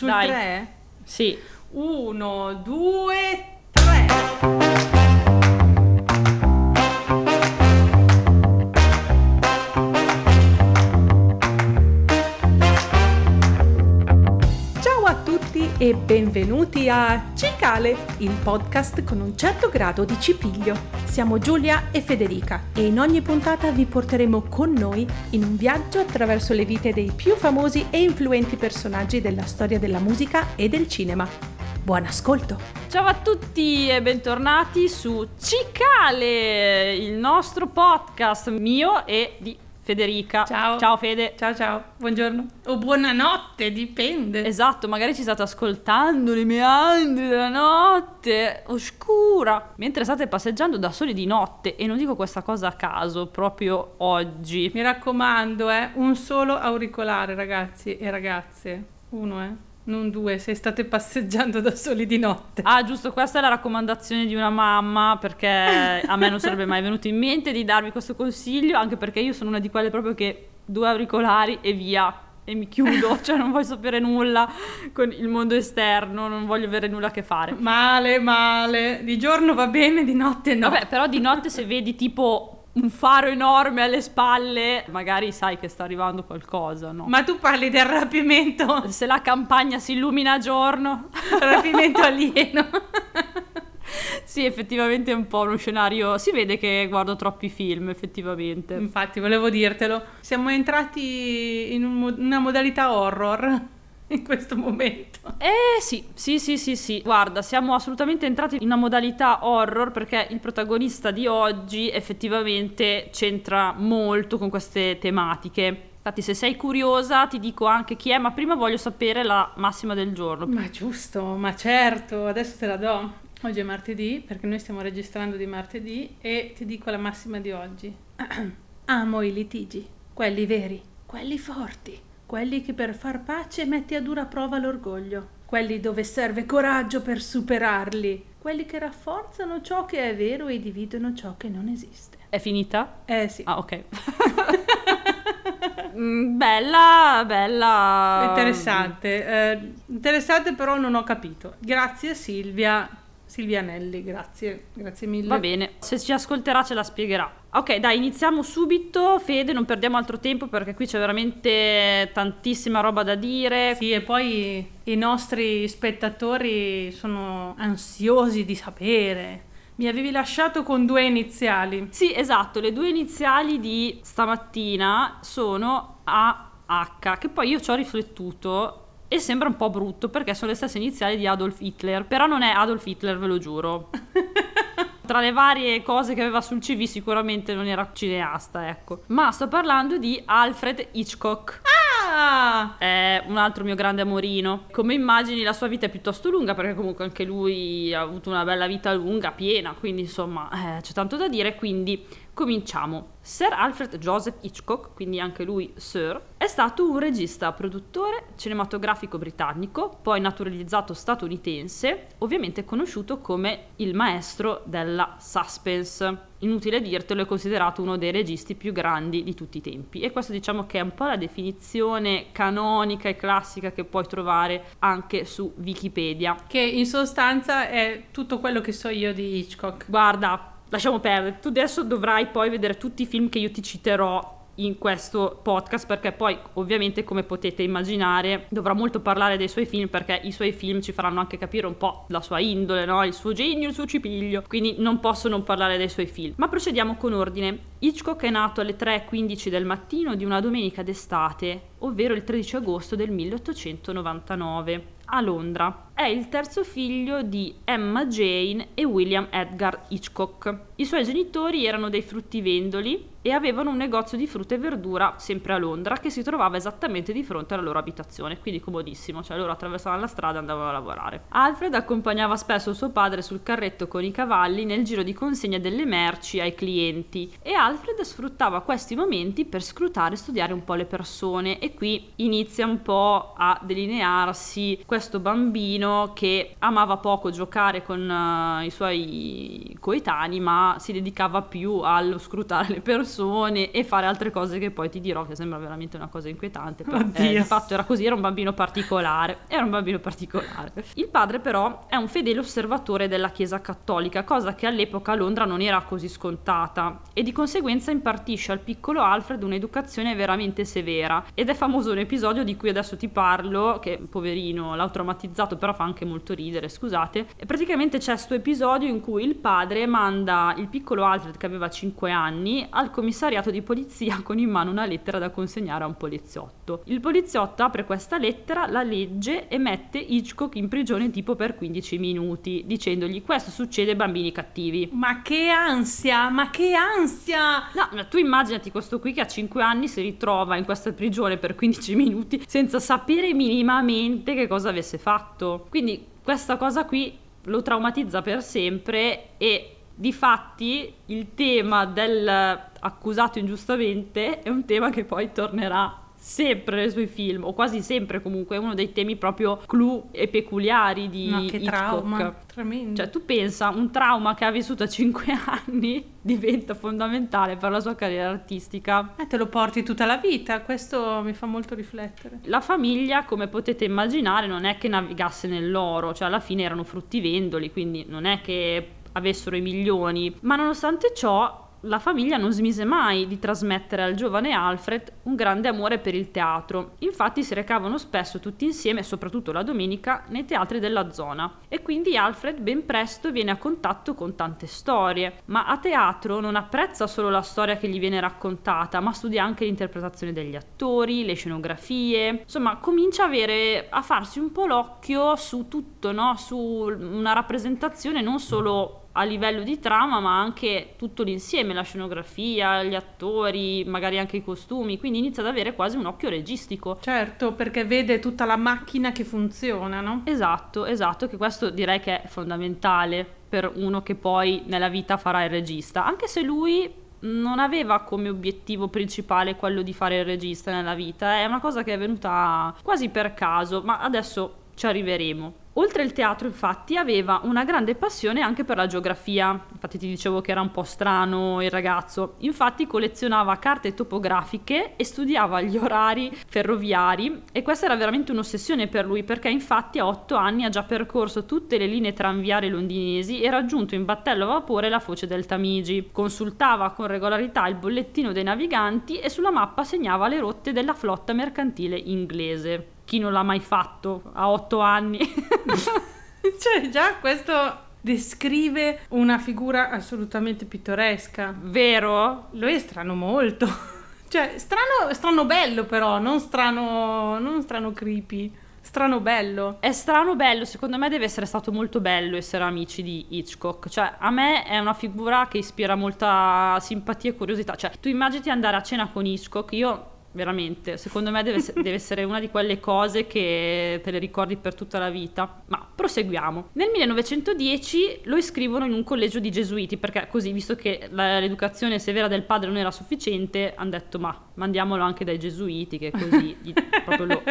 Sul Dai. 3? Sì. 1, 2, 3. Benvenuti a Cicale, il podcast con un certo grado di cipiglio. Siamo Giulia e Federica e in ogni puntata vi porteremo con noi in un viaggio attraverso le vite dei più famosi e influenti personaggi della storia della musica e del cinema. Buon ascolto! Ciao a tutti e bentornati su Cicale, il nostro podcast mio e di Federica. Ciao. Ciao Fede. Ciao ciao, buongiorno. O buonanotte, dipende. Esatto, magari ci state ascoltando nei meandri della notte oscura, mentre state passeggiando da soli di notte e non dico questa cosa a caso, proprio oggi. Mi raccomando, eh, un solo auricolare, ragazzi e ragazze. Uno, eh, non due, se state passeggiando da soli di notte. Ah, giusto, questa è la raccomandazione di una mamma perché a me non sarebbe mai venuto in mente di darvi questo consiglio, anche perché io sono una di quelle proprio che due auricolari e via. E mi chiudo, cioè non voglio sapere nulla con il mondo esterno, non voglio avere nulla a che fare. Male, male. Di giorno va bene, di notte no. Vabbè, però di notte se vedi tipo un faro enorme alle spalle, magari sai che sta arrivando qualcosa, no? Ma tu parli del rapimento, Se la campagna si illumina a giorno, rapimento alieno. sì, effettivamente è un po' uno scenario. Si vede che guardo troppi film, effettivamente. Infatti, volevo dirtelo. Siamo entrati in un una modalità horror in questo momento. Eh sì, sì, sì, sì, sì. Guarda, siamo assolutamente entrati in una modalità horror perché il protagonista di oggi effettivamente c'entra molto con queste tematiche. Infatti, se sei curiosa, ti dico anche chi è, ma prima voglio sapere la massima del giorno. Ma giusto, ma certo, adesso te la do. Oggi è martedì, perché noi stiamo registrando di martedì e ti dico la massima di oggi. Amo i litigi, quelli veri, quelli forti, quelli che per far pace metti a dura prova l'orgoglio, quelli dove serve coraggio per superarli, quelli che rafforzano ciò che è vero e dividono ciò che non esiste. È finita? Eh sì, Ah, ok. Mm, bella, bella. interessante. Eh, interessante però non ho capito. Grazie Silvia, Silvia Anelli, grazie, grazie mille. Va bene, se ci ascolterà ce la spiegherà. Ok, dai, iniziamo subito. Fede, non perdiamo altro tempo perché qui c'è veramente tantissima roba da dire. Sì, e poi i nostri spettatori sono ansiosi di sapere. Mi avevi lasciato con due iniziali. Sì, esatto, le due iniziali di stamattina sono AH, che poi io ci ho riflettuto e sembra un po' brutto perché sono le stesse iniziali di Adolf Hitler, però non è Adolf Hitler, ve lo giuro. Tra le varie cose che aveva sul CV sicuramente non era cineasta, ecco. Ma sto parlando di Alfred Hitchcock. Ah! È un altro mio grande amorino. Come immagini la sua vita è piuttosto lunga perché comunque anche lui ha avuto una bella vita lunga, piena, quindi insomma eh, c'è tanto da dire, quindi cominciamo. Sir Alfred Joseph Hitchcock, quindi anche lui Sir, è stato un regista, produttore cinematografico britannico, poi naturalizzato statunitense, ovviamente conosciuto come il maestro della suspense. Inutile dirtelo, è considerato uno dei registi più grandi di tutti i tempi e questo diciamo che è un po' la definizione canonica e classica che puoi trovare anche su Wikipedia. Che in sostanza è tutto quello che so io di Hitchcock. Guarda, lasciamo perdere, tu adesso dovrai poi vedere tutti i film che io ti citerò in questo podcast perché poi ovviamente come potete immaginare dovrà molto parlare dei suoi film perché i suoi film ci faranno anche capire un po' la sua indole, no? il suo genio, il suo cipiglio, quindi non posso non parlare dei suoi film. Ma procediamo con ordine. Hitchcock è nato alle 3.15 del mattino di una domenica d'estate, ovvero il 13 agosto del 1899 a Londra. È il terzo figlio di Emma Jane e William Edgar Hitchcock. I suoi genitori erano dei fruttivendoli e avevano un negozio di frutta e verdura sempre a Londra che si trovava esattamente di fronte alla loro abitazione, quindi comodissimo, cioè loro attraversavano la strada e andavano a lavorare. Alfred accompagnava spesso suo padre sul carretto con i cavalli nel giro di consegna delle merci ai clienti e Alfred sfruttava questi momenti per scrutare e studiare un po' le persone e qui inizia un po' a delinearsi questo bambino che amava poco giocare con uh, i suoi coetanei ma si dedicava più allo scrutare le persone e fare altre cose che poi ti dirò che sembra veramente una cosa inquietante però eh, di fatto era così, era un bambino particolare era un bambino particolare. Il padre però è un fedele osservatore della chiesa cattolica cosa che all'epoca a Londra non era così scontata e di conseguenza impartisce al piccolo Alfred un'educazione veramente severa. Ed è famoso un episodio di cui adesso ti parlo che poverino l'ha traumatizzato però fa anche molto ridere scusate. E praticamente c'è questo episodio in cui il padre manda il piccolo Alfred che aveva 5 anni al commissariato di polizia con in mano una lettera da consegnare a un poliziotto. Il poliziotto apre questa lettera la legge e mette Hitchcock in prigione tipo per 15 minuti dicendogli questo succede ai bambini cattivi. Ma che ansia ma che ansia! No ma tu immaginati questo qui che a 5 anni si ritrova in questa prigione per 15 minuti senza sapere minimamente che cosa avesse fatto. Quindi questa cosa qui lo traumatizza per sempre e di fatti il tema dell'accusato ingiustamente è un tema che poi tornerà sempre nei suoi film, o quasi sempre comunque, è uno dei temi proprio clou e peculiari di Ma che Hitchcock. trauma, tremendo. Cioè tu pensa, un trauma che ha vissuto a 5 anni diventa fondamentale per la sua carriera artistica. Eh, te lo porti tutta la vita, questo mi fa molto riflettere. La famiglia, come potete immaginare, non è che navigasse nell'oro, cioè alla fine erano fruttivendoli, quindi non è che avessero i milioni, ma nonostante ciò la famiglia non smise mai di trasmettere al giovane Alfred un grande amore per il teatro. Infatti si recavano spesso tutti insieme, soprattutto la domenica, nei teatri della zona. E quindi Alfred ben presto viene a contatto con tante storie. Ma a teatro non apprezza solo la storia che gli viene raccontata, ma studia anche l'interpretazione degli attori, le scenografie. Insomma, comincia a, avere, a farsi un po' l'occhio su tutto, no? su una rappresentazione non solo a livello di trama, ma anche tutto l'insieme, la scenografia, gli attori, magari anche i costumi, quindi inizia ad avere quasi un occhio registico. Certo, perché vede tutta la macchina che funziona, no? Esatto, esatto, che questo direi che è fondamentale per uno che poi nella vita farà il regista, anche se lui non aveva come obiettivo principale quello di fare il regista nella vita, è una cosa che è venuta quasi per caso, ma adesso ci arriveremo. Oltre il teatro, infatti, aveva una grande passione anche per la geografia. Infatti ti dicevo che era un po' strano il ragazzo. Infatti collezionava carte topografiche e studiava gli orari ferroviari e questa era veramente un'ossessione per lui perché infatti a otto anni ha già percorso tutte le linee tranviarie londinesi e raggiunto in battello a vapore la foce del Tamigi. Consultava con regolarità il bollettino dei naviganti e sulla mappa segnava le rotte della flotta mercantile inglese chi non l'ha mai fatto a otto anni. cioè, già questo descrive una figura assolutamente pittoresca. Vero? Lui è strano molto. cioè, strano, strano bello però, non strano, non strano creepy. Strano bello. È strano bello, secondo me deve essere stato molto bello essere amici di Hitchcock. Cioè, a me è una figura che ispira molta simpatia e curiosità. Cioè, tu immagini andare a cena con Hitchcock, io veramente. Secondo me deve, deve, essere una di quelle cose che te le ricordi per tutta la vita. Ma proseguiamo. Nel 1910 lo iscrivono in un collegio di gesuiti perché così, visto che l'educazione severa del padre non era sufficiente, hanno detto ma mandiamolo anche dai gesuiti che così gli, lo,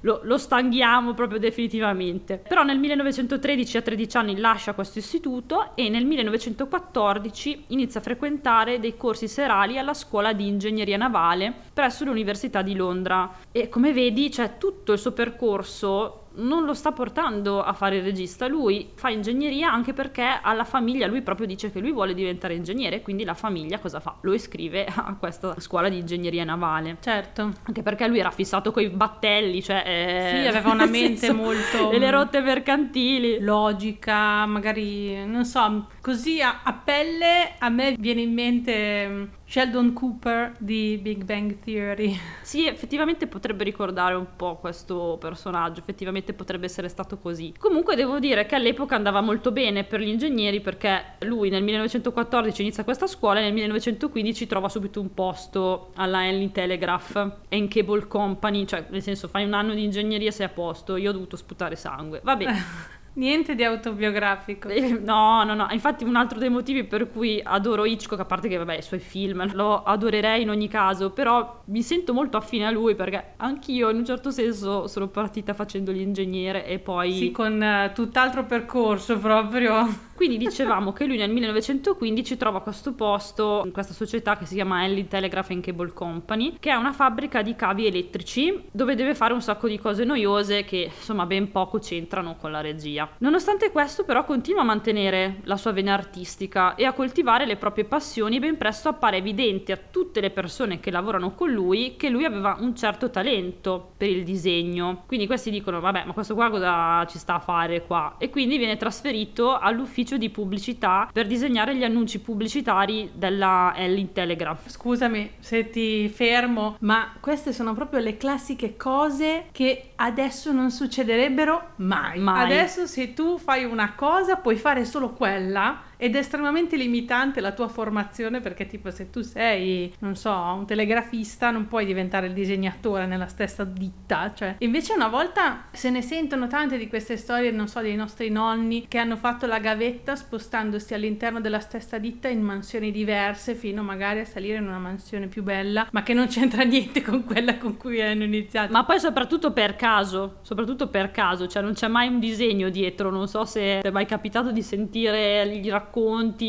lo, lo stanghiamo proprio definitivamente. Però nel 1913 a 13 anni lascia questo istituto e nel 1914 inizia a frequentare dei corsi serali alla scuola di ingegneria navale presso l'Università di Londra e come vedi c'è tutto il suo percorso non lo sta portando a fare il regista, lui fa ingegneria anche perché alla famiglia lui proprio dice che lui vuole diventare ingegnere, quindi la famiglia cosa fa? Lo iscrive a questa scuola di ingegneria navale. Certo. Anche perché lui era fissato con i battelli, cioè... Eh, sì, aveva una mente senso, molto... E le rotte mercantili. Logica, magari, non so, così a, a pelle a me viene in mente mm, Sheldon Cooper di Big Bang Theory. Sì, effettivamente potrebbe ricordare un po' questo personaggio, effettivamente potrebbe essere stato così. Comunque devo dire che all'epoca andava molto bene per gli ingegneri perché lui nel 1914 inizia questa scuola e nel 1915 trova subito un posto alla Henley Telegraph in Cable Company, cioè nel senso fai un anno di ingegneria e sei a posto, io ho dovuto sputare sangue. Vabbè. Niente di autobiografico. No, no, no, infatti un altro dei motivi per cui adoro Hitchcock, a parte che vabbè i suoi film, lo adorerei in ogni caso, però mi sento molto affine a lui perché anch'io in un certo senso sono partita facendo l'ingegnere e poi... Sì, con eh, tutt'altro percorso proprio. Quindi dicevamo che lui nel 1915 trova questo posto in questa società che si chiama Ellie Telegraph and Cable Company, che è una fabbrica di cavi elettrici dove deve fare un sacco di cose noiose che insomma ben poco c'entrano con la regia. Nonostante questo però continua a mantenere la sua vena artistica e a coltivare le proprie passioni ben presto appare evidente a tutte le persone che lavorano con lui che lui aveva un certo talento per il disegno. Quindi questi dicono vabbè ma questo qua cosa ci sta a fare qua? E quindi viene trasferito all'ufficio di pubblicità per disegnare gli annunci pubblicitari della Ellie Telegraph. Scusami se ti fermo, ma queste sono proprio le classiche cose che adesso non succederebbe mai. Mai. Adesso se tu fai una cosa puoi fare solo quella ed è estremamente limitante la tua formazione perché tipo se tu sei, non so, un telegrafista non puoi diventare il disegnatore nella stessa ditta, cioè invece una volta se ne sentono tante di queste storie, non so, dei nostri nonni che hanno fatto la gavetta spostandosi all'interno della stessa ditta in mansioni diverse fino magari a salire in una mansione più bella, ma che non c'entra niente con quella con cui hanno iniziato. Ma poi soprattutto per caso, soprattutto per caso, cioè non c'è mai un disegno dietro, non so se ti è mai capitato di sentire i racconti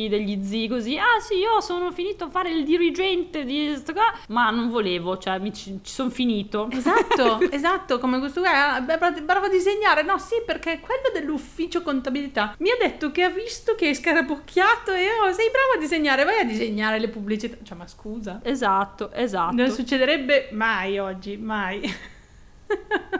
degli zii così, ah sì io sono finito a fare il dirigente di sto qua, ma non volevo, cioè mi ci, ci sono finito. Esatto, esatto, come questo qua, ah, bravo bravo a disegnare, no sì perché quello dell'ufficio contabilità mi ha detto che ha visto che hai scarabocchiato e oh sei bravo a disegnare, vai a disegnare le pubblicità, cioè ma scusa, Esatto, esatto. non succederebbe mai oggi, mai.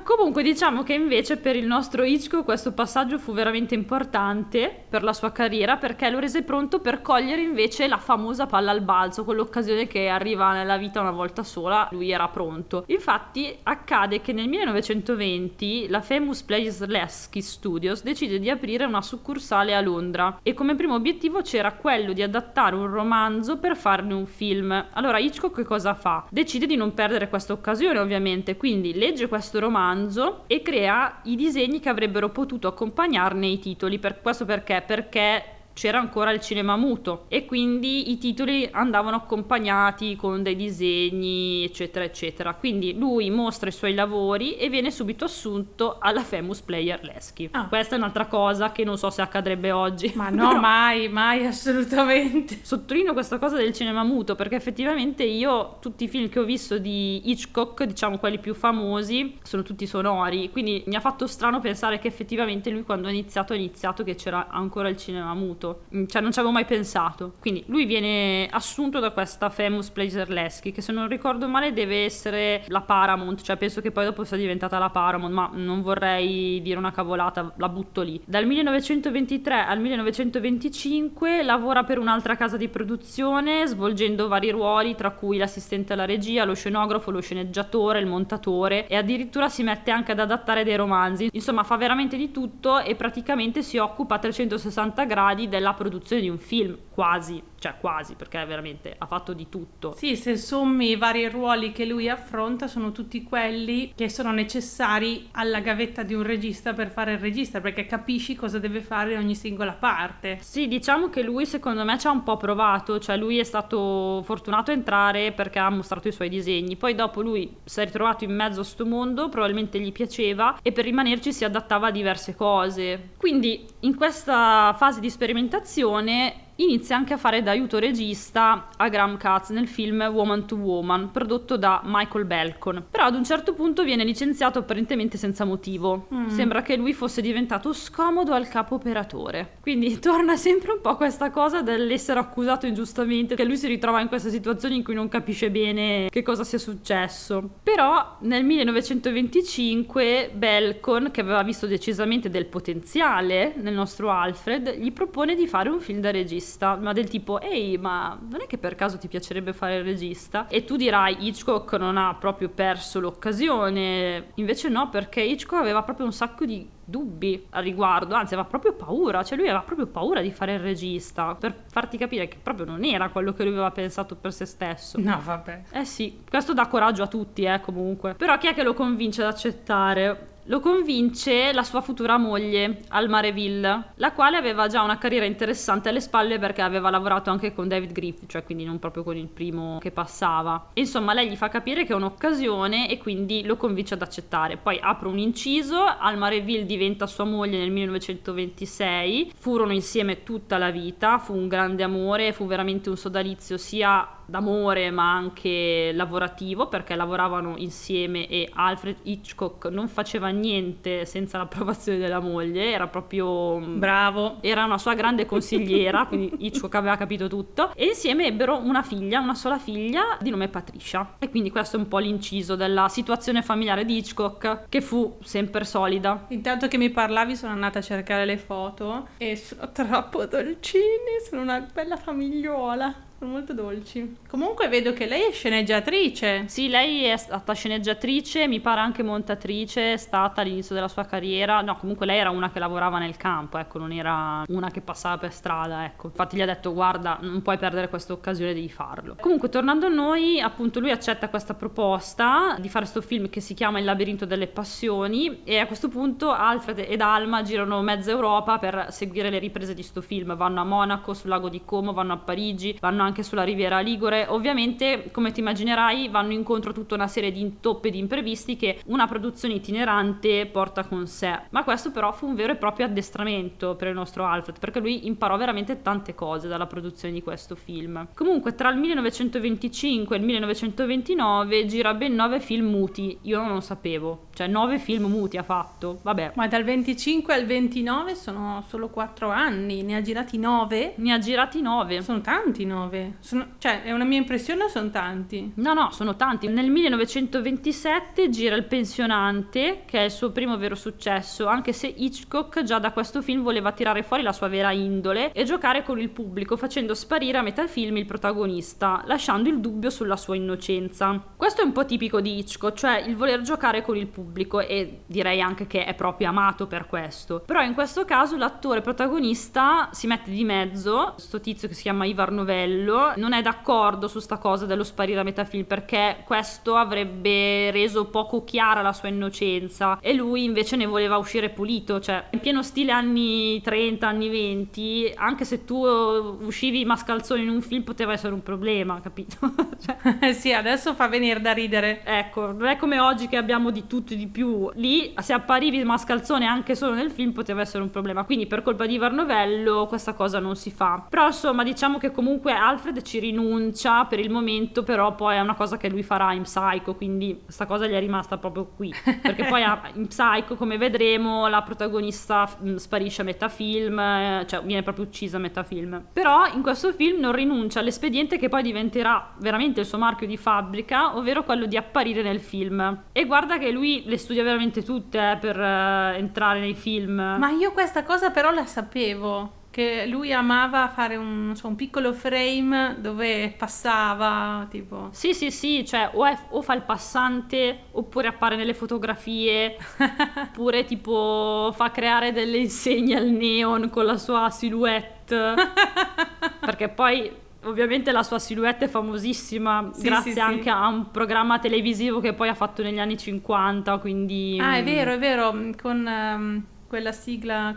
Comunque diciamo che invece per il nostro Hitchcock questo passaggio fu veramente importante per la sua carriera perché lo rese pronto per cogliere invece la famosa palla al balzo, quell'occasione che arriva nella vita una volta sola, lui era pronto. Infatti accade che nel 1920 la Famous Players Lasky Studios decide di aprire una succursale a Londra e come primo obiettivo c'era quello di adattare un romanzo per farne un film. Allora Hitchcock che cosa fa? Decide di non perdere questa occasione ovviamente, quindi legge questo romanzo e crea i disegni che avrebbero potuto accompagnarne i titoli. Per questo perché? Perché c'era ancora il cinema muto e quindi i titoli andavano accompagnati con dei disegni eccetera eccetera quindi lui mostra i suoi lavori e viene subito assunto alla Famous Player Leschi Ah. questa è un'altra cosa che non so se accadrebbe oggi Ma no, Però- mai, mai, assolutamente. Sottolineo questa cosa del cinema muto perché effettivamente io tutti i film che ho visto di Hitchcock, diciamo quelli più famosi, sono tutti sonori, quindi mi ha fatto strano pensare che effettivamente lui quando ha iniziato ha iniziato che c'era ancora il cinema muto, Mm, cioè non ci avevo mai pensato. Quindi lui viene assunto da questa Famous Placer Leschi che se non ricordo male deve essere la Paramount, cioè penso che poi dopo sia diventata la Paramount, ma non vorrei dire una cavolata, la butto lì. Dal 1923 al 1925 lavora per un'altra casa di produzione svolgendo vari ruoli tra cui l'assistente alla regia, lo scenografo, lo sceneggiatore, il montatore e addirittura si mette anche ad adattare dei romanzi. Insomma fa veramente di tutto e praticamente si occupa a 360 gradi della produzione di un film, quasi, cioè quasi perché veramente ha fatto di tutto. Sì, se sommi i vari ruoli che lui affronta, sono tutti quelli che sono necessari alla gavetta di un regista per fare il regista, perché capisci cosa deve fare ogni singola parte. Sì, diciamo che lui secondo me ci ha un po' provato, cioè lui è stato fortunato a entrare perché ha mostrato i suoi disegni, poi dopo lui si è ritrovato in mezzo a sto mondo, probabilmente gli piaceva e per rimanerci si adattava a diverse cose. Quindi in questa fase di sperimentazione regolamentazione inizia anche a fare da aiuto regista a Graham Katz nel film Woman to Woman, prodotto da Michael Belcon. Però ad un certo punto viene licenziato apparentemente senza motivo. Sembra che lui fosse diventato scomodo al capo operatore. Quindi torna sempre un po' questa cosa dell'essere accusato ingiustamente, che lui si ritrova in questa situazione in cui non capisce bene che cosa sia successo. Però nel 1925 Belcon, che aveva visto decisamente del potenziale nel nostro Alfred, gli propone di fare un film da regista, ma del tipo, ehi, ma non è che per caso ti piacerebbe fare il regista? E tu dirai, Hitchcock non ha proprio perso l'occasione, invece no, perché Hitchcock aveva proprio un sacco di dubbi al riguardo, anzi aveva proprio paura, cioè lui aveva proprio paura di fare il regista, per farti capire che proprio non era quello che lui aveva pensato per se stesso. No, vabbè. Eh sì, questo dà coraggio a tutti, eh, comunque. Però chi è che lo convince ad accettare? Lo convince la sua futura moglie, Almareville, la quale aveva già una carriera interessante alle spalle perché aveva lavorato anche con David Griffith, cioè quindi non proprio con il primo che passava. Insomma, lei gli fa capire che è un'occasione e quindi lo convince ad accettare. Poi apre un inciso, Almareville diventa sua moglie nel 1926, furono insieme tutta la vita, fu un grande amore, fu veramente un sodalizio sia d'amore ma anche lavorativo perché lavoravano insieme e Alfred Hitchcock non faceva niente senza l'approvazione della moglie, era proprio mm, bravo, era una sua grande consigliera, quindi Hitchcock aveva capito tutto. E insieme ebbero una figlia, una sola figlia di nome Patricia. E quindi questo è un po' l'inciso della situazione familiare di Hitchcock che fu sempre solida. Intanto che mi parlavi sono andata a cercare le foto e sono troppo dolcini, sono una bella famigliola sono molto dolci. Comunque vedo che lei è sceneggiatrice. Sì, lei è stata sceneggiatrice, mi pare anche montatrice, è stata all'inizio della sua carriera. No, comunque lei era una che lavorava nel campo, ecco, non era una che passava per strada, ecco. Infatti gli ha detto "Guarda, non puoi perdere questa occasione di farlo". Comunque, tornando a noi, appunto lui accetta questa proposta di fare questo film che si chiama Il labirinto delle passioni e a questo punto Alfred ed Alma girano mezza Europa per seguire le riprese di sto film. Vanno a Monaco, sul lago di Como, vanno a Parigi, vanno anche anche sulla Riviera Ligure. Ovviamente, come ti immaginerai, vanno incontro a tutta una serie di intoppi e di imprevisti che una produzione itinerante porta con sé. Ma questo però fu un vero e proprio addestramento per il nostro Alfred, perché lui imparò veramente tante cose dalla produzione di questo film. Comunque, tra il 1925 e il 1929 gira ben nove film muti. Io non lo sapevo, cioè nove film muti ha fatto. Vabbè. Ma dal 25 al 29 sono solo quattro anni, ne ha girati nove? Ne ha girati nove. Sono tanti nove. Sono, cioè, è una mia impressione o sono tanti? No, no, sono tanti. Nel 1927 gira Il pensionante, che è il suo primo vero successo, anche se Hitchcock già da questo film voleva tirare fuori la sua vera indole e giocare con il pubblico, facendo sparire a metà film il protagonista, lasciando il dubbio sulla sua innocenza. Questo è un po' tipico di Hitchcock, cioè il voler giocare con il pubblico e direi anche che è proprio amato per questo. Però in questo caso l'attore protagonista si mette di mezzo, questo tizio che si chiama Ivar Novello, Paolo non è d'accordo su sta cosa dello sparire a metà film perché questo avrebbe reso poco chiara la sua innocenza e lui invece ne voleva uscire pulito, cioè in pieno stile anni 30, anni 20, anche se tu uscivi mascalzone in un film poteva essere un problema, capito? cioè, sì, adesso fa venire da ridere. Ecco, non è come oggi che abbiamo di tutto e di più. Lì se apparivi mascalzone anche solo nel film poteva essere un problema, quindi per colpa di Varnovello questa cosa non si fa. Però insomma diciamo che comunque Alfred Alfred ci rinuncia per il momento, però poi è una cosa che lui farà in Psycho, quindi questa cosa gli è rimasta proprio qui. Perché poi in Psycho, come vedremo, la protagonista mm, sparisce a metà film, eh, cioè viene proprio uccisa a metà film. Però in questo film non rinuncia all'espediente che poi diventerà veramente il suo marchio di fabbrica, ovvero quello di apparire nel film. E guarda che lui le studia veramente tutte eh, per uh, entrare nei film. Ma io questa cosa però la sapevo che lui amava fare un, so, un, piccolo frame dove passava, tipo... Sì, sì, sì, cioè o, è, o fa il passante oppure appare nelle fotografie, oppure tipo fa creare delle insegne al neon con la sua silhouette, perché poi ovviamente la sua silhouette è famosissima sì, grazie sì, anche sì. a un programma televisivo che poi ha fatto negli anni 50, quindi... Ah, è vero, è vero, con... Um quella sigla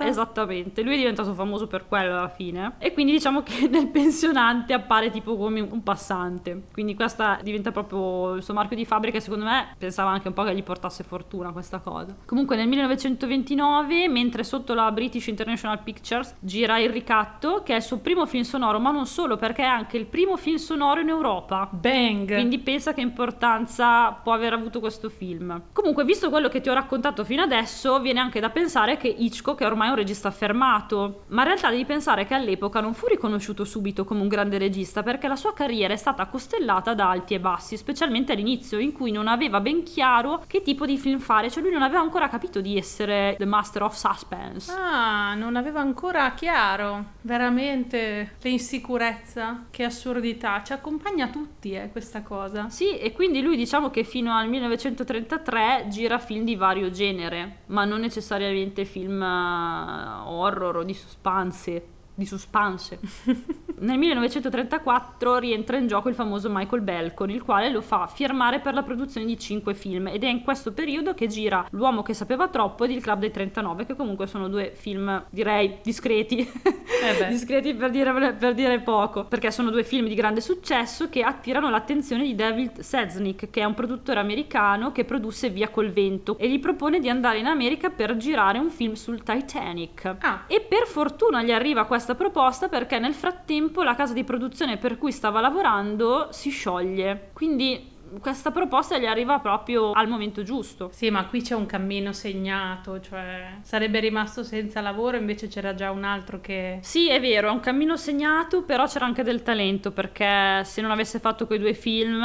esattamente. Lui è diventato famoso per quello alla fine. E quindi diciamo che nel pensionante appare tipo come un passante. Quindi questa diventa proprio il suo marchio di fabbrica e secondo me pensava anche un po' che gli portasse fortuna questa cosa. Comunque nel 1929 mentre sotto la British International Pictures gira Il ricatto che è il suo primo film sonoro ma non solo perché è anche il primo film sonoro in Europa. Bang! Quindi pensa che importanza può aver avuto questo film. Comunque visto quello che ti ho raccontato fino adesso adesso viene anche da pensare che Hitchcock è ormai un regista affermato, ma in realtà devi pensare che all'epoca non fu riconosciuto subito come un grande regista perché la sua carriera è stata costellata da alti e bassi, specialmente all'inizio in cui non aveva ben chiaro che tipo di film fare, cioè lui non aveva ancora capito di essere the master of suspense. Ah, non aveva ancora chiaro, veramente l'insicurezza, che assurdità, ci accompagna tutti eh, questa cosa. Sì, e quindi lui diciamo che fino al 1933 gira film di vario genere ma non necessariamente film uh, horror o di suspense di suspense. Nel 1934 rientra in gioco il famoso Michael Belcon, il quale lo fa firmare per la produzione di cinque film ed è in questo periodo che gira L'uomo che sapeva troppo ed Il Club dei 39, che comunque sono due film direi discreti, Eh discreti per dire, per dire poco, perché sono due film di grande successo che attirano l'attenzione di David Selznick, che è un produttore americano che produsse Via col vento e gli propone di andare in America per girare un film sul Titanic. Ah. E per fortuna gli arriva questa proposta perché nel frattempo la casa di produzione per cui stava lavorando si scioglie. Quindi questa proposta gli arriva proprio al momento giusto. Sì, ma qui c'è un cammino segnato, cioè sarebbe rimasto senza lavoro, invece c'era già un altro che... Sì, è vero, è un cammino segnato, però c'era anche del talento, perché se non avesse fatto quei due film,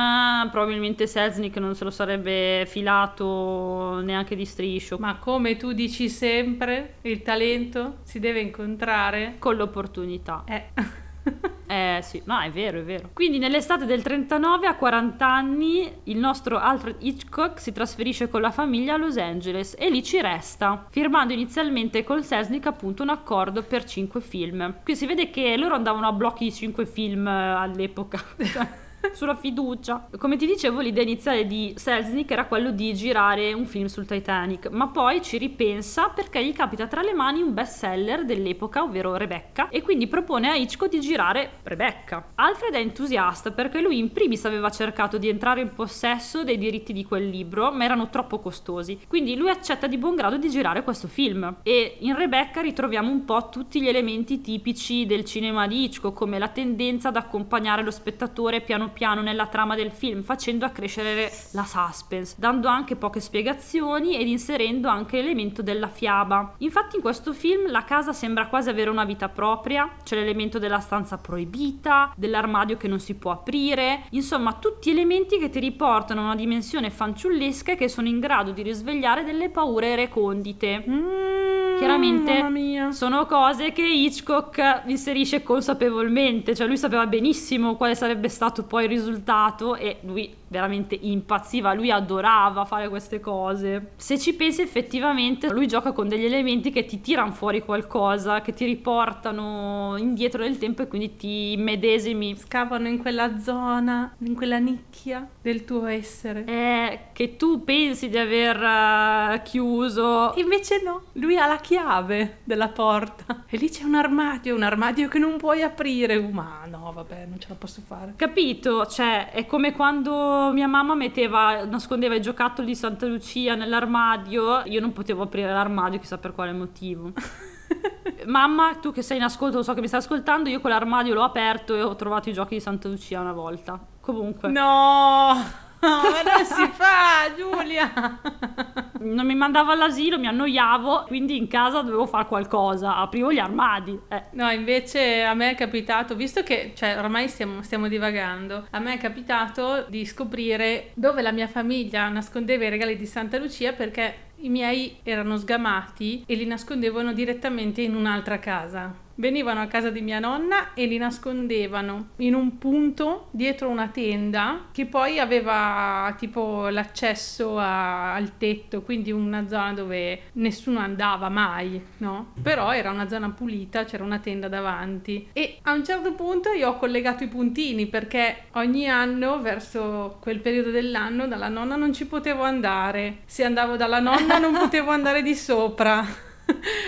probabilmente Selznick non se lo sarebbe filato neanche di striscio. Ma come tu dici sempre, il talento si deve incontrare Con l'opportunità. Eh. Eh sì, no, è vero, è vero. Quindi nell'estate del 39, a 40 anni, il nostro Alfred Hitchcock si trasferisce con la famiglia a Los Angeles e lì ci resta, firmando inizialmente con Selznick appunto un accordo per 5 film. Qui si vede che loro andavano a blocchi di 5 film eh, all'epoca. sulla fiducia. Come ti dicevo, l'idea iniziale di Selznick era quello di girare un film sul Titanic, ma poi ci ripensa perché gli capita tra le mani un best seller dell'epoca, ovvero Rebecca, e quindi propone a Hitchcock di girare Rebecca. Alfred è entusiasta perché lui in primis aveva cercato di entrare in possesso dei diritti di quel libro, ma erano troppo costosi, quindi lui accetta di buon grado di girare questo film. E in Rebecca ritroviamo un po' tutti gli elementi tipici del cinema di Hitchcock, come la tendenza ad accompagnare lo spettatore piano piano nella trama del film, facendo accrescere la suspense, dando anche poche spiegazioni ed inserendo anche l'elemento della fiaba. Infatti in questo film la casa sembra quasi avere una vita propria, c'è l'elemento della stanza proibita, dell'armadio che non si può aprire, insomma tutti elementi che ti riportano a una dimensione fanciullesca e che sono in grado di risvegliare delle paure recondite. Mm, Chiaramente sono cose che Hitchcock inserisce consapevolmente, cioè lui sapeva benissimo quale sarebbe stato poi il risultato e lui veramente impazziva, lui adorava fare queste cose. Se ci pensi effettivamente lui gioca con degli elementi che ti tirano fuori qualcosa, che ti riportano indietro nel tempo e quindi ti medesimi. Scavano in quella zona, in quella nicchia del tuo essere. Eh, che tu pensi di aver eh, chiuso Invece no, lui ha la chiave della porta e lì c'è un armadio, un armadio che non puoi aprire. Ma no, vabbè, non ce la posso fare. Capito? Cioè, è come quando mia mamma metteva, nascondeva i giocattoli di Santa Lucia nell'armadio, io non potevo aprire l'armadio, chissà per quale motivo. mamma, tu che sei in ascolto, lo so che mi stai ascoltando, io quell'armadio l'ho aperto e ho trovato i giochi di Santa Lucia una volta. Comunque, No, ma non si fa, Giulia. non mi mandavo all'asilo, mi annoiavo, quindi in casa dovevo fare qualcosa, aprivo gli armadi. Eh. No, invece a me è capitato, visto che, cioè, ormai stiamo, stiamo divagando, a me è capitato di scoprire dove la mia famiglia nascondeva i regali di Santa Lucia perché i miei erano sgamati e li nascondevano direttamente in un'altra casa. Venivano a casa di mia nonna e li nascondevano in un punto dietro una tenda che poi aveva tipo l'accesso a- al tetto, quindi una zona dove nessuno andava mai, no? Però era una zona pulita, c'era una tenda davanti e a un certo punto io ho collegato i puntini perché ogni anno verso quel periodo dell'anno dalla nonna non ci potevo andare. Se andavo dalla nonna non potevo andare di sopra.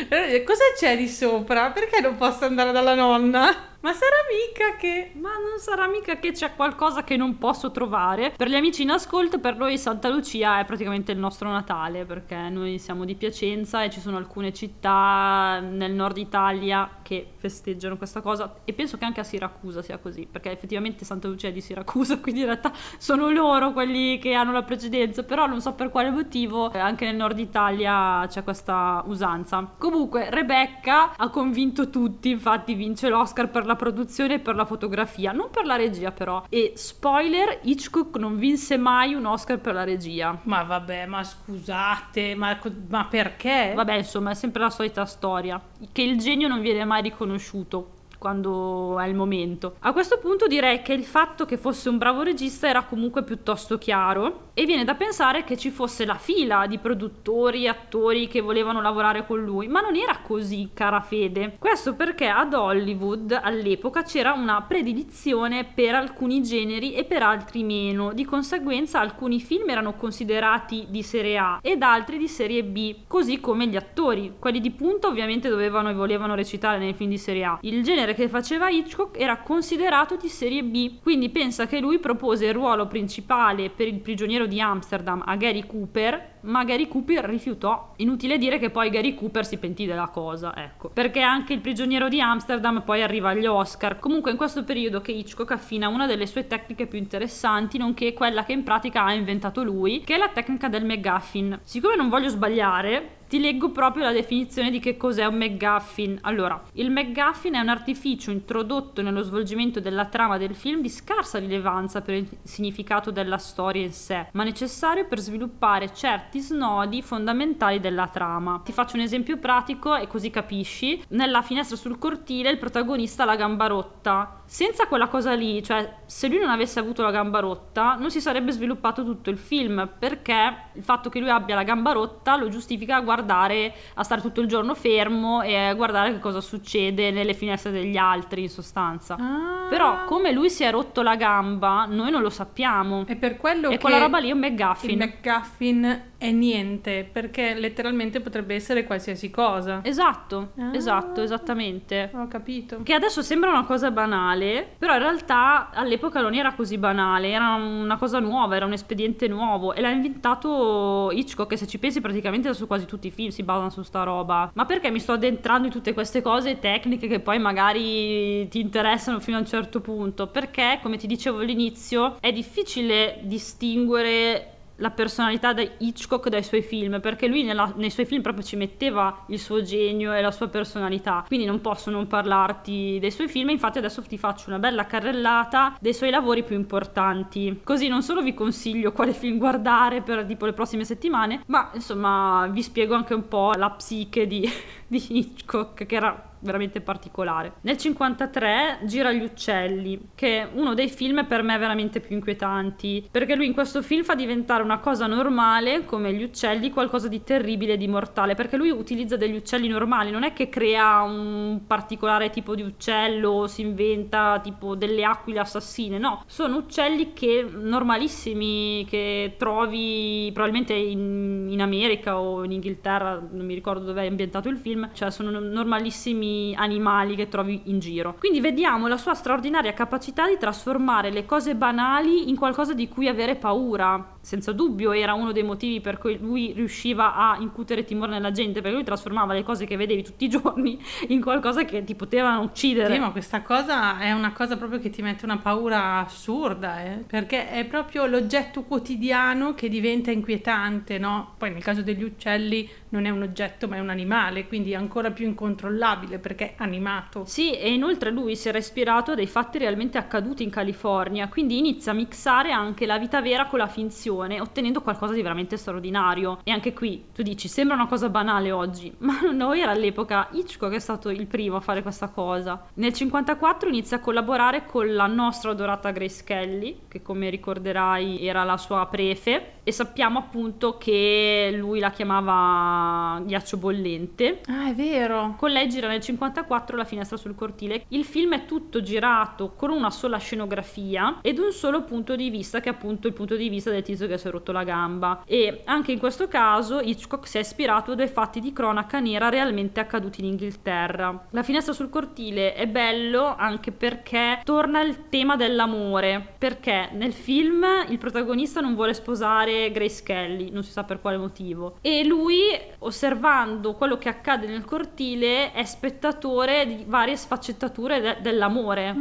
Allora, Cosa c'è di sopra? Perché non posso andare dalla nonna? Ma sarà mica che... Ma non sarà mica che c'è qualcosa che non posso trovare. Per gli amici in ascolto, per noi Santa Lucia è praticamente il nostro Natale, perché noi siamo di Piacenza e ci sono alcune città nel nord Italia che festeggiano questa cosa e penso che anche a Siracusa sia così, perché effettivamente Santa Lucia è di Siracusa, quindi in realtà sono loro quelli che hanno la precedenza, però non so per quale motivo eh, anche nel nord Italia c'è questa usanza. Comunque Rebecca ha convinto tutti, infatti vince l'Oscar per la produzione e per la fotografia, non per la regia però. E spoiler, Hitchcock non vinse mai un Oscar per la regia. Ma vabbè, ma scusate, ma, ma perché? Vabbè, insomma, è sempre la solita storia, che il genio non viene mai riconosciuto. Quando è il momento. A questo punto direi che il fatto che fosse un bravo regista era comunque piuttosto chiaro e viene da pensare che ci fosse la fila di produttori, attori che volevano lavorare con lui, ma non era così, cara Fede. Questo perché ad Hollywood all'epoca c'era una predilizione per alcuni generi e per altri meno, di conseguenza alcuni film erano considerati di serie A ed altri di serie B, così come gli attori. Quelli di punta ovviamente dovevano e volevano recitare nei film di serie A. Il genere che faceva Hitchcock era considerato di serie B, quindi pensa che lui propose il ruolo principale per il prigioniero di Amsterdam a Gary Cooper, ma Gary Cooper rifiutò. Inutile dire che poi Gary Cooper si pentì della cosa, ecco. Perché anche il prigioniero di Amsterdam poi arriva agli Oscar. Comunque in questo periodo che Hitchcock affina una delle sue tecniche più interessanti, nonché quella che in pratica ha inventato lui, che è la tecnica del McGuffin. Siccome non voglio sbagliare, ti leggo proprio la definizione di che cos'è un McGuffin. Allora, il McGuffin è un artificio introdotto nello svolgimento della trama del film di scarsa rilevanza per il significato della storia in sé, ma necessario per sviluppare certi snodi fondamentali della trama. Ti faccio un esempio pratico e così capisci. Nella finestra sul cortile il protagonista ha la gamba rotta. Senza quella cosa lì, cioè se lui non avesse avuto la gamba rotta, non si sarebbe sviluppato tutto il film, perché il fatto che lui abbia la gamba rotta lo giustifica a guardare, a stare tutto il giorno fermo e a guardare che cosa succede nelle finestre degli altri in sostanza. Ah. Però come lui si è rotto la gamba, noi non lo sappiamo. È per quello e che quella roba lì è un McGuffin. il McGuffin è niente, perché letteralmente potrebbe essere qualsiasi cosa. Esatto, Ah. esatto, esattamente. Ho capito. Che adesso sembra una cosa banale, però in realtà all'epoca non era così banale, era una cosa nuova, era un espediente nuovo e l'ha inventato Hitchcock, che se ci pensi praticamente adesso quasi tutti i film si basano su sta roba. Ma perché mi sto addentrando in tutte queste cose tecniche che poi magari ti interessano fino a un certo punto? Perché, come ti dicevo all'inizio, è difficile distinguere la personalità di Hitchcock dai suoi film, perché lui nella- nei suoi film proprio ci metteva il suo genio e la sua personalità, quindi non posso non parlarti dei suoi film, infatti adesso ti faccio una bella carrellata dei suoi lavori più importanti, così non solo vi consiglio quale film guardare per tipo le prossime settimane, ma insomma vi spiego anche un po' la psiche di, di Hitchcock, che era veramente particolare. Nel 53 gira Gli uccelli, che è uno dei film per me veramente più inquietanti, perché lui in questo film fa diventare una cosa normale, come gli uccelli, qualcosa di terribile e di mortale, perché lui utilizza degli uccelli normali, non è che crea un particolare tipo di uccello, si inventa tipo delle aquile assassine, no, sono uccelli che normalissimi che trovi probabilmente in, in America o in Inghilterra, non mi ricordo dove è ambientato il film, cioè sono normalissimi animali che trovi in giro. Quindi vediamo la sua straordinaria capacità di trasformare le cose banali in qualcosa di cui avere paura. Senza dubbio era uno dei motivi per cui lui riusciva a incutere timore nella gente, perché lui trasformava le cose che vedevi tutti i giorni in qualcosa che ti potevano uccidere. Sì, ma questa cosa è una cosa proprio che ti mette una paura assurda, eh? perché è proprio l'oggetto quotidiano che diventa inquietante, no? Poi nel caso degli uccelli non è un oggetto ma è un animale, quindi è ancora più incontrollabile perché è animato. Sì, e inoltre lui si era ispirato a dei fatti realmente accaduti in California, quindi inizia a mixare anche la vita vera con la finzione, ottenendo qualcosa di veramente straordinario. E anche qui, tu dici, sembra una cosa banale oggi, ma non era all'epoca Hitchcock che è stato il primo a fare questa cosa. Nel 54 inizia a collaborare con la nostra adorata Grace Kelly, che come ricorderai era la sua prefe, e sappiamo appunto che lui la chiamava ghiaccio bollente. Ah, è vero. Con lei gira nel 54 La finestra sul cortile. Il film è tutto girato con una sola scenografia ed un solo punto di vista, che è appunto il punto di vista del tizio che si è rotto la gamba. E anche in questo caso Hitchcock si è ispirato a dei fatti di cronaca nera realmente accaduti in Inghilterra. La finestra sul cortile è bello anche perché torna il tema dell'amore. Perché nel film il protagonista non vuole sposare Grace Kelly, non si sa per quale motivo. E lui, osservando quello che accade nel cortile, è spettatore di varie sfaccettature de- dell'amore.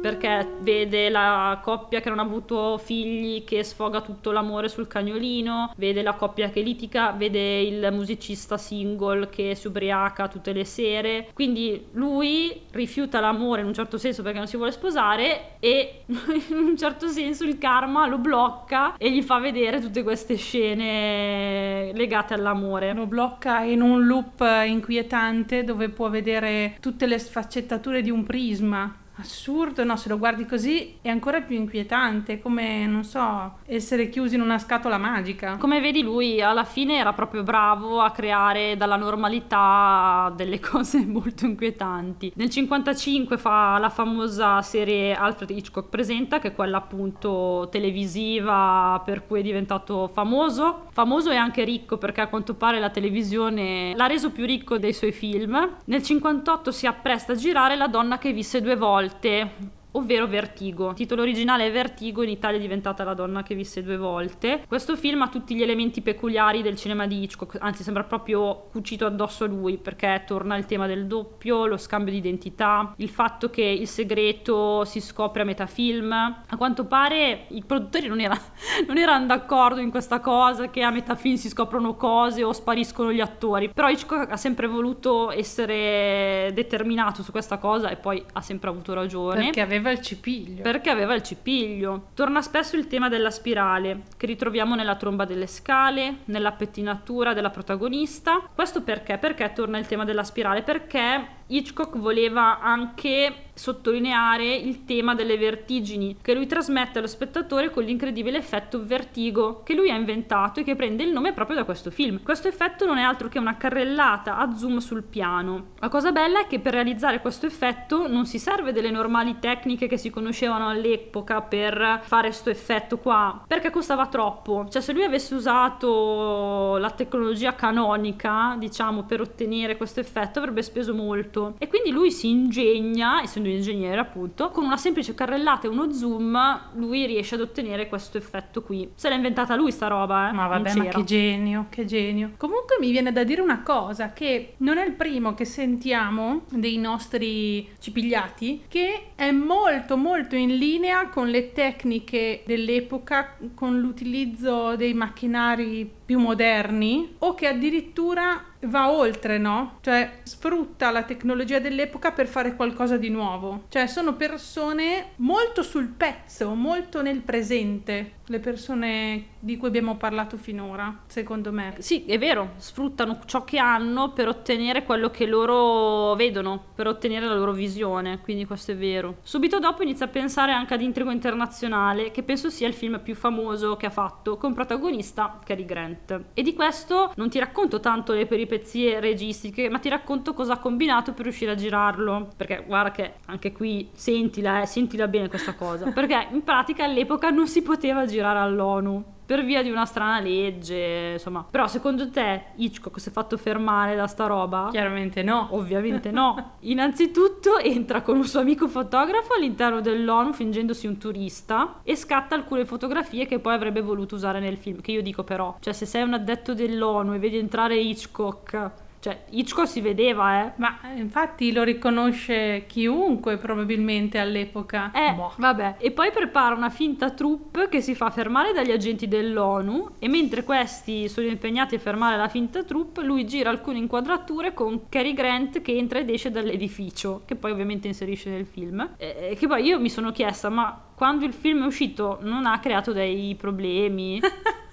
Perché vede la coppia che non ha avuto figli che sfoga tutto l'amore sul cagnolino, vede la coppia che litiga, vede il musicista single che si ubriaca tutte le sere. Quindi lui rifiuta l'amore in un certo senso perché non si vuole sposare e in un certo senso il karma lo blocca e gli fa vedere tutte queste scene legate all'amore. Lo blocca in un loop inquietante dove può vedere tutte le sfaccettature di un prisma Assurdo, no, se lo guardi così è ancora più inquietante, come, non so, essere chiusi in una scatola magica. Come vedi lui alla fine era proprio bravo a creare dalla normalità delle cose molto inquietanti. Nel 55 fa la famosa serie Alfred Hitchcock Presenta, che è quella appunto televisiva per cui è diventato famoso. Famoso e anche ricco perché a quanto pare la televisione l'ha reso più ricco dei suoi film. Nel 58 si appresta a girare La donna che visse due volte volte ovvero Vertigo. Il titolo originale è Vertigo, in Italia è diventata La donna che visse due volte. Questo film ha tutti gli elementi peculiari del cinema di Hitchcock, anzi sembra proprio cucito addosso a lui, perché torna il tema del doppio, lo scambio di identità, il fatto che il segreto si scopre a metà film. A quanto pare i produttori non, era, non erano d'accordo in questa cosa, che a metà film si scoprono cose o spariscono gli attori, però Hitchcock ha sempre voluto essere determinato su questa cosa e poi ha sempre avuto ragione. Perché aveva aveva il cipiglio. Perché aveva il cipiglio. Torna spesso il tema della spirale, che ritroviamo nella tromba delle scale, nella pettinatura della protagonista. Questo perché? Perché torna il tema della spirale? Perché Hitchcock voleva anche sottolineare il tema delle vertigini che lui trasmette allo spettatore con l'incredibile effetto vertigo che lui ha inventato e che prende il nome proprio da questo film. Questo effetto non è altro che una carrellata a zoom sul piano. La cosa bella è che per realizzare questo effetto non si serve delle normali tecniche che si conoscevano all'epoca per fare questo effetto qua, perché costava troppo. Cioè se lui avesse usato la tecnologia canonica, diciamo, per ottenere questo effetto avrebbe speso molto tutto. E quindi lui si ingegna, essendo un ingegnere appunto, con una semplice carrellata e uno zoom, lui riesce ad ottenere questo effetto qui. Se l'ha inventata lui sta roba, eh. Ma vabbè, ma che genio, che genio. Comunque mi viene da dire una cosa, che non è il primo che sentiamo dei nostri cipigliati, che è molto molto in linea con le tecniche dell'epoca, con l'utilizzo dei macchinari più moderni o che addirittura va oltre, no? Cioè sfrutta la tecnologia dell'epoca per fare qualcosa di nuovo. Cioè sono persone molto sul pezzo, molto nel presente le persone di cui abbiamo parlato finora, secondo me. Sì, è vero, sfruttano ciò che hanno per ottenere quello che loro vedono, per ottenere la loro visione, quindi questo è vero. Subito dopo inizia a pensare anche ad Intrigo Internazionale, che penso sia il film più famoso che ha fatto, con protagonista Cary Grant. E di questo non ti racconto tanto le peripezie registiche, ma ti racconto cosa ha combinato per riuscire a girarlo, perché guarda che anche qui sentila, eh, sentila bene questa cosa, perché in pratica all'epoca non si poteva girare girare all'ONU per via di una strana legge, insomma. Però secondo te Hitchcock si è fatto fermare da sta roba? Chiaramente no. Ovviamente no. Innanzitutto entra con un suo amico fotografo all'interno dell'ONU fingendosi un turista e scatta alcune fotografie che poi avrebbe voluto usare nel film, che io dico però, cioè se sei un addetto dell'ONU e vedi entrare Hitchcock cioè, Hitchcock si vedeva, eh. Ma infatti lo riconosce chiunque probabilmente all'epoca. Eh, boh. vabbè. E poi prepara una finta troupe che si fa fermare dagli agenti dell'ONU e mentre questi sono impegnati a fermare la finta troupe, lui gira alcune inquadrature con Cary Grant che entra ed esce dall'edificio, che poi ovviamente inserisce nel film. E che poi io mi sono chiesta, ma quando il film è uscito non ha creato dei problemi?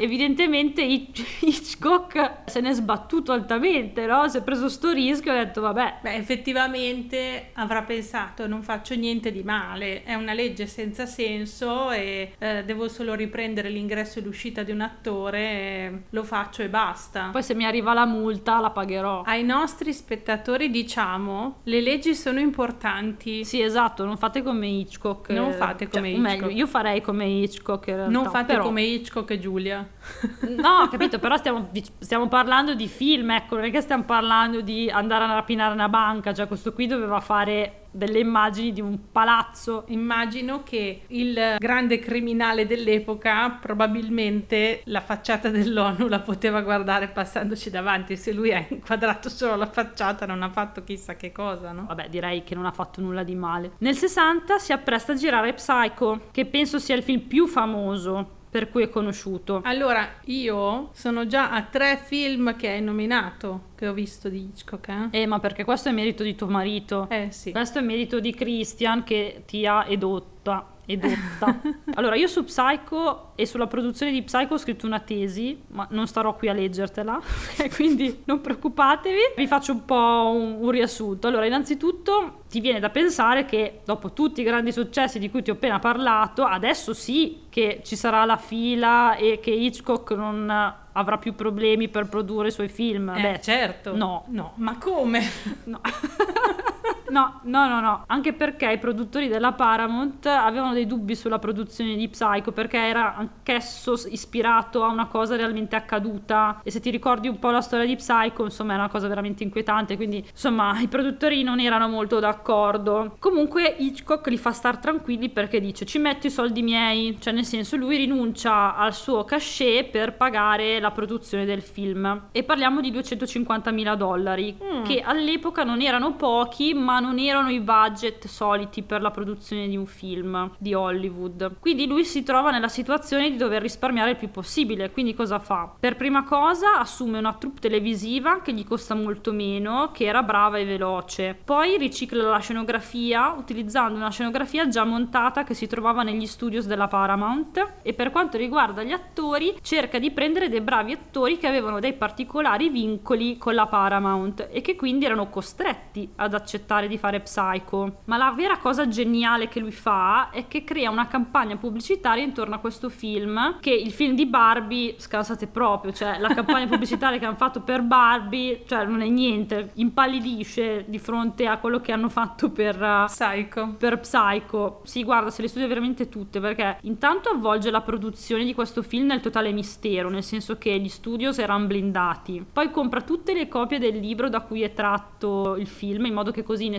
evidentemente Hitchcock se ne è sbattuto altamente, no? Si è preso sto rischio e ha detto vabbè. Beh, effettivamente avrà pensato non faccio niente di male, è una legge senza senso e eh, devo solo riprendere l'ingresso e l'uscita di un attore, lo faccio e basta. Poi se mi arriva la multa la pagherò. Ai nostri spettatori diciamo, le leggi sono importanti. Sì, esatto, non fate come Hitchcock. Non fate come cioè, Hitchcock. Meglio, io farei come Hitchcock in realtà, Non fate però... come Hitchcock e Giulia. No, capito, però stiamo, stiamo, parlando di film, ecco, non è che stiamo parlando di andare a rapinare una banca, cioè questo qui doveva fare delle immagini di un palazzo. Immagino che il grande criminale dell'epoca probabilmente la facciata dell'ONU la poteva guardare passandoci davanti. Se lui ha inquadrato solo la facciata non ha fatto chissà che cosa, no? Vabbè, direi che non ha fatto nulla di male. Nel 60 si appresta a girare Psycho, che penso sia il film più famoso per cui è conosciuto. Allora, io sono già a tre film che hai nominato, che ho visto di Hitchcock. Eh, eh ma perché questo è merito di tuo marito. Eh sì. Questo è merito di Christian che ti ha edotta edotta. allora, io su Psycho e sulla produzione di Psycho ho scritto una tesi, ma non starò qui a leggertela, quindi non preoccupatevi. Vi faccio un po' un, un riassunto. Allora, innanzitutto ti viene da pensare che dopo tutti i grandi successi di cui ti ho appena parlato, adesso sì che ci sarà la fila e che Hitchcock non avrà più problemi per produrre i suoi film. Eh, Beh, certo. No. No, ma come? No. No, no, no, no, anche perché i produttori della Paramount avevano dei dubbi sulla produzione di Psycho perché era anch'esso ispirato a una cosa realmente accaduta e se ti ricordi un po' la storia di Psycho, insomma, è una cosa veramente inquietante, quindi insomma, i produttori non erano molto d'accordo. Comunque Hitchcock li fa star tranquilli perché dice "Ci metto i soldi miei", cioè nel senso lui rinuncia al suo cachet per pagare la produzione del film e parliamo di 250 mila dollari mm. che all'epoca non erano pochi, ma non erano i budget soliti per la produzione di un film di Hollywood. Quindi lui si trova nella situazione di dover risparmiare il più possibile. Quindi cosa fa? Per prima cosa assume una troupe televisiva che gli costa molto meno, che era brava e veloce. Poi ricicla la scenografia utilizzando una scenografia già montata che si trovava negli studios della Paramount e per quanto riguarda gli attori cerca di prendere dei bravi attori che avevano dei particolari vincoli con la Paramount e che quindi erano costretti ad accettare di fare Psycho. Ma la vera cosa geniale che lui fa è che crea una campagna pubblicitaria intorno a questo film, che il film di Barbie, scansate proprio, cioè la campagna pubblicitaria che hanno fatto per Barbie, cioè non è niente, impallidisce di fronte a quello che hanno fatto per uh, Psycho. Per Psycho. Sì, guarda, se le studia veramente tutte, perché intanto avvolge la produzione di questo film nel totale mistero, nel senso che gli studios erano blindati. Poi compra tutte le copie del libro da cui è tratto il film, in modo che così nessuno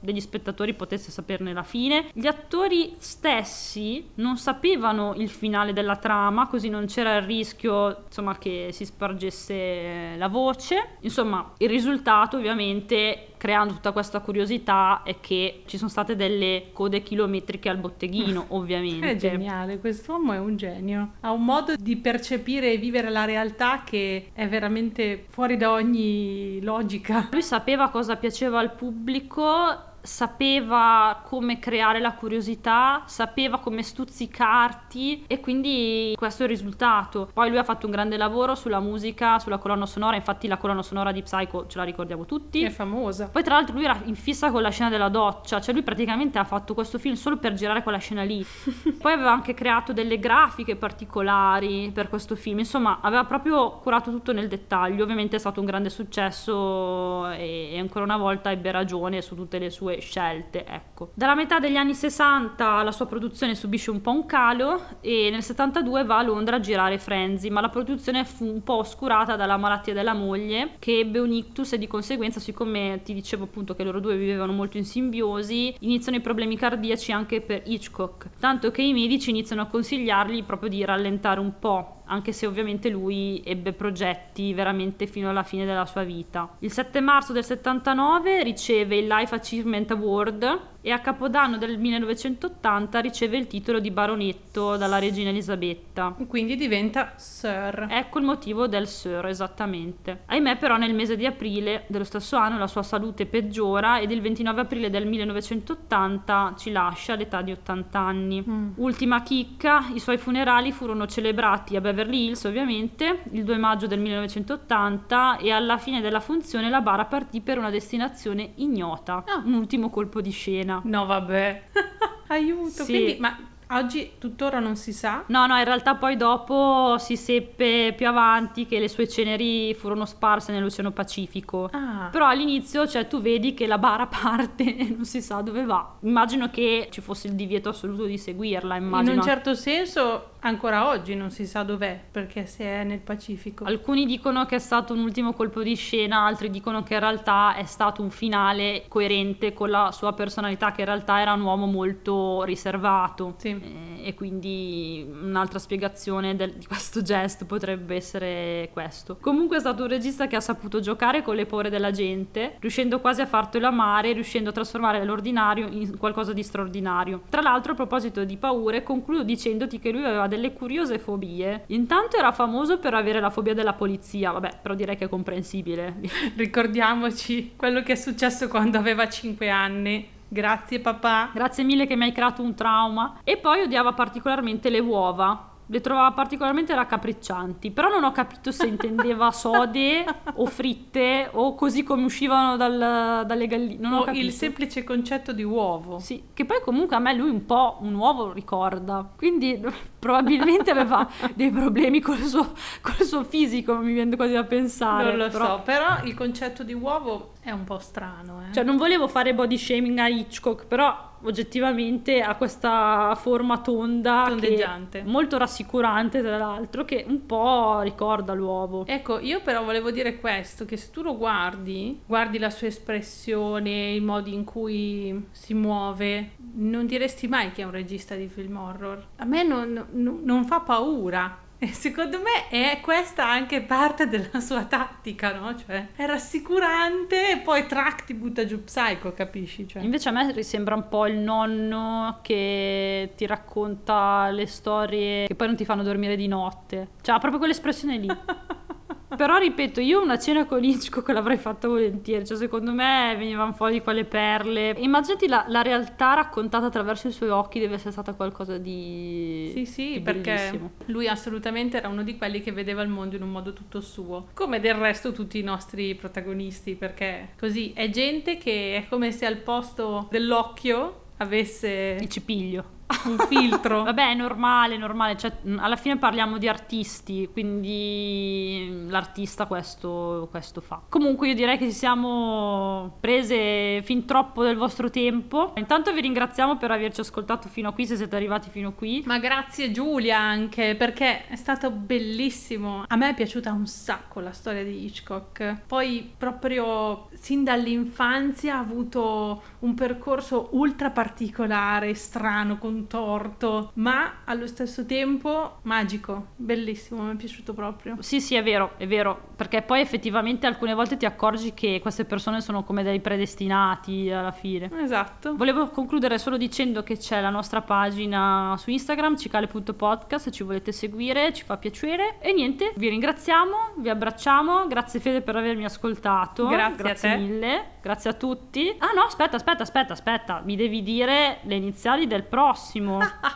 degli spettatori potesse saperne la fine. Gli attori stessi non sapevano il finale della trama, così non c'era il rischio insomma, che si spargesse la voce. Insomma, il risultato ovviamente creando tutta questa curiosità è che ci sono state delle code chilometriche al botteghino, ovviamente. È geniale, quest'uomo è un genio. Ha un modo di percepire e vivere la realtà che è veramente fuori da ogni logica. Lui sapeva cosa piaceva al pubblico sapeva come creare la curiosità, sapeva come stuzzicarti e quindi questo è il risultato. Poi lui ha fatto un grande lavoro sulla musica, sulla colonna sonora, infatti la colonna sonora di Psycho ce la ricordiamo tutti. È famosa. Poi tra l'altro lui era in fissa con la scena della doccia, cioè lui praticamente ha fatto questo film solo per girare quella scena lì. Poi aveva anche creato delle grafiche particolari per questo film, insomma aveva proprio curato tutto nel dettaglio, ovviamente è stato un grande successo e, e ancora una volta ebbe ragione su tutte le sue scelte, ecco. Dalla metà degli anni 60 la sua produzione subisce un po' un calo e nel 72 va a Londra a girare Frenzy, ma la produzione fu un po' oscurata dalla malattia della moglie che ebbe un ictus e di conseguenza, siccome ti dicevo appunto che loro due vivevano molto in simbiosi, iniziano i problemi cardiaci anche per Hitchcock, tanto che i medici iniziano a consigliargli proprio di rallentare un po' anche se ovviamente lui ebbe progetti veramente fino alla fine della sua vita. Il 7 marzo del 79 riceve il Life Achievement Award e a Capodanno del 1980 riceve il titolo di baronetto dalla regina Elisabetta. Quindi diventa Sir. Ecco il motivo del Sir, esattamente. Ahimè però nel mese di aprile dello stesso anno la sua salute peggiora ed il 29 aprile del 1980 ci lascia all'età di 80 anni. Mm. Ultima chicca, i suoi funerali furono celebrati a Beverly Hills ovviamente il 2 maggio del 1980 e alla fine della funzione la bara partì per una destinazione ignota. Oh. Un ultimo colpo di scena scena. No, vabbè. Aiuto. Sì. Quindi, ma Oggi tuttora non si sa? No, no, in realtà poi dopo si seppe più avanti che le sue ceneri furono sparse nell'Oceano Pacifico. Ah. Però all'inizio, cioè, tu vedi che la bara parte e non si sa dove va. Immagino che ci fosse il divieto assoluto di seguirla, immagino. In un certo senso ancora oggi non si sa dov'è, perché se è nel Pacifico. Alcuni dicono che è stato un ultimo colpo di scena, altri dicono che in realtà è stato un finale coerente con la sua personalità, che in realtà era un uomo molto riservato. Sì. Eh, e quindi un'altra spiegazione del- di questo gesto potrebbe essere questo. Comunque è stato un regista che ha saputo giocare con le paure della gente, riuscendo quasi a fartelo amare, riuscendo a trasformare l'ordinario in qualcosa di straordinario. Tra l'altro, a proposito di paure, concludo dicendoti che lui aveva delle curiose fobie. Intanto era famoso per avere la fobia della polizia, vabbè, però direi che è comprensibile. Ricordiamoci quello che è successo quando aveva 5 anni. Grazie papà. Grazie mille che mi hai creato un trauma. E poi odiava particolarmente le uova. Le trovava particolarmente raccapriccianti, però non ho capito se intendeva sode o fritte o così come uscivano dal- dalle galline. Non ho O capito. il semplice concetto di uovo. Sì, che poi comunque a me lui un po' un uovo ricorda, quindi probabilmente aveva dei problemi con il suo, con il suo fisico, mi viene quasi da pensare. Non lo però- so, però il concetto di uovo è un po' strano, eh. Cioè, non volevo fare body shaming a Hitchcock, però oggettivamente ha questa forma tonda, Tondeggiante. molto rassicurante tra l'altro, che un po' ricorda l'uovo. Ecco, io però volevo dire questo, che se tu lo guardi, guardi la sua espressione, i modi in cui si muove, non diresti mai che è un regista di film horror. A me non, non- non fa paura. E secondo me è questa anche parte della sua tattica, no? Cioè, è rassicurante e poi track ti butta giù Psycho, capisci? Cioè, Invece a me sembra un po' il nonno che ti racconta le storie che poi non ti fanno dormire di notte. Cioè, ha proprio quell'espressione lì. Però ripeto, io una cena con Hitchcock l'avrei fatta volentieri, cioè secondo me venivano fuori quelle perle. Immaginati la, la realtà raccontata attraverso i suoi occhi deve essere stata qualcosa di... Sì, sì, di perché bellissimo. lui assolutamente era uno di quelli che vedeva il mondo in un modo tutto suo, come del resto tutti i nostri protagonisti, perché così è gente che è come se al posto dell'occhio avesse Il cipiglio. Un filtro. Vabbè, è normale, è normale, cioè, alla fine parliamo di artisti, quindi l'artista questo, questo fa. Comunque io direi che ci siamo prese fin troppo del vostro tempo. Intanto vi ringraziamo per averci ascoltato fino a qui, se siete arrivati fino a qui. Ma grazie Giulia anche perché è stato bellissimo. A me è piaciuta un sacco la storia di Hitchcock. Poi proprio sin dall'infanzia ha avuto un percorso ultra particolare, strano, contorto, ma allo stesso tempo magico, bellissimo, mi è piaciuto proprio. Sì, sì, è vero, è vero, perché poi effettivamente alcune volte ti accorgi che queste persone sono come dei predestinati alla fine. Esatto. Volevo concludere solo dicendo che c'è la nostra pagina su Instagram, cicale.podcast, se ci volete seguire, ci fa piacere. E niente, vi ringraziamo, vi abbracciamo, grazie Fede per avermi ascoltato. Grazie a te. mille, grazie a tutti. Ah no, aspetta, aspetta, aspetta, aspetta, mi devi dire le iniziali del prossimo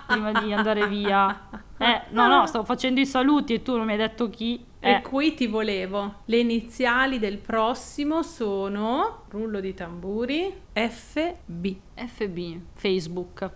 prima di andare via. Eh, no, no, stavo facendo i saluti e tu non mi hai detto chi. E Eh, qui ti volevo. Le iniziali del prossimo sono rullo di tamburi FB. FB, Facebook.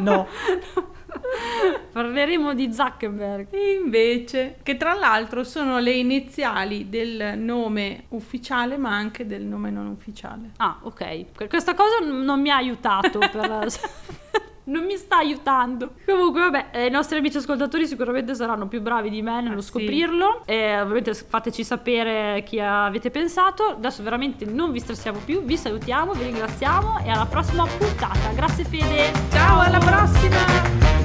No. Parleremo di Zuckerberg. Invece, che tra l'altro sono le iniziali del nome ufficiale, ma anche del nome non ufficiale. Ah, ok. Questa cosa non mi ha aiutato per... non mi sta aiutando. Comunque, vabbè, eh, i nostri amici ascoltatori sicuramente saranno più bravi di me nello Ah, sì. scoprirlo. E ovviamente fateci sapere chi avete pensato. Adesso veramente non vi stressiamo più, vi salutiamo, vi ringraziamo e alla prossima puntata. Grazie Fede. Ciao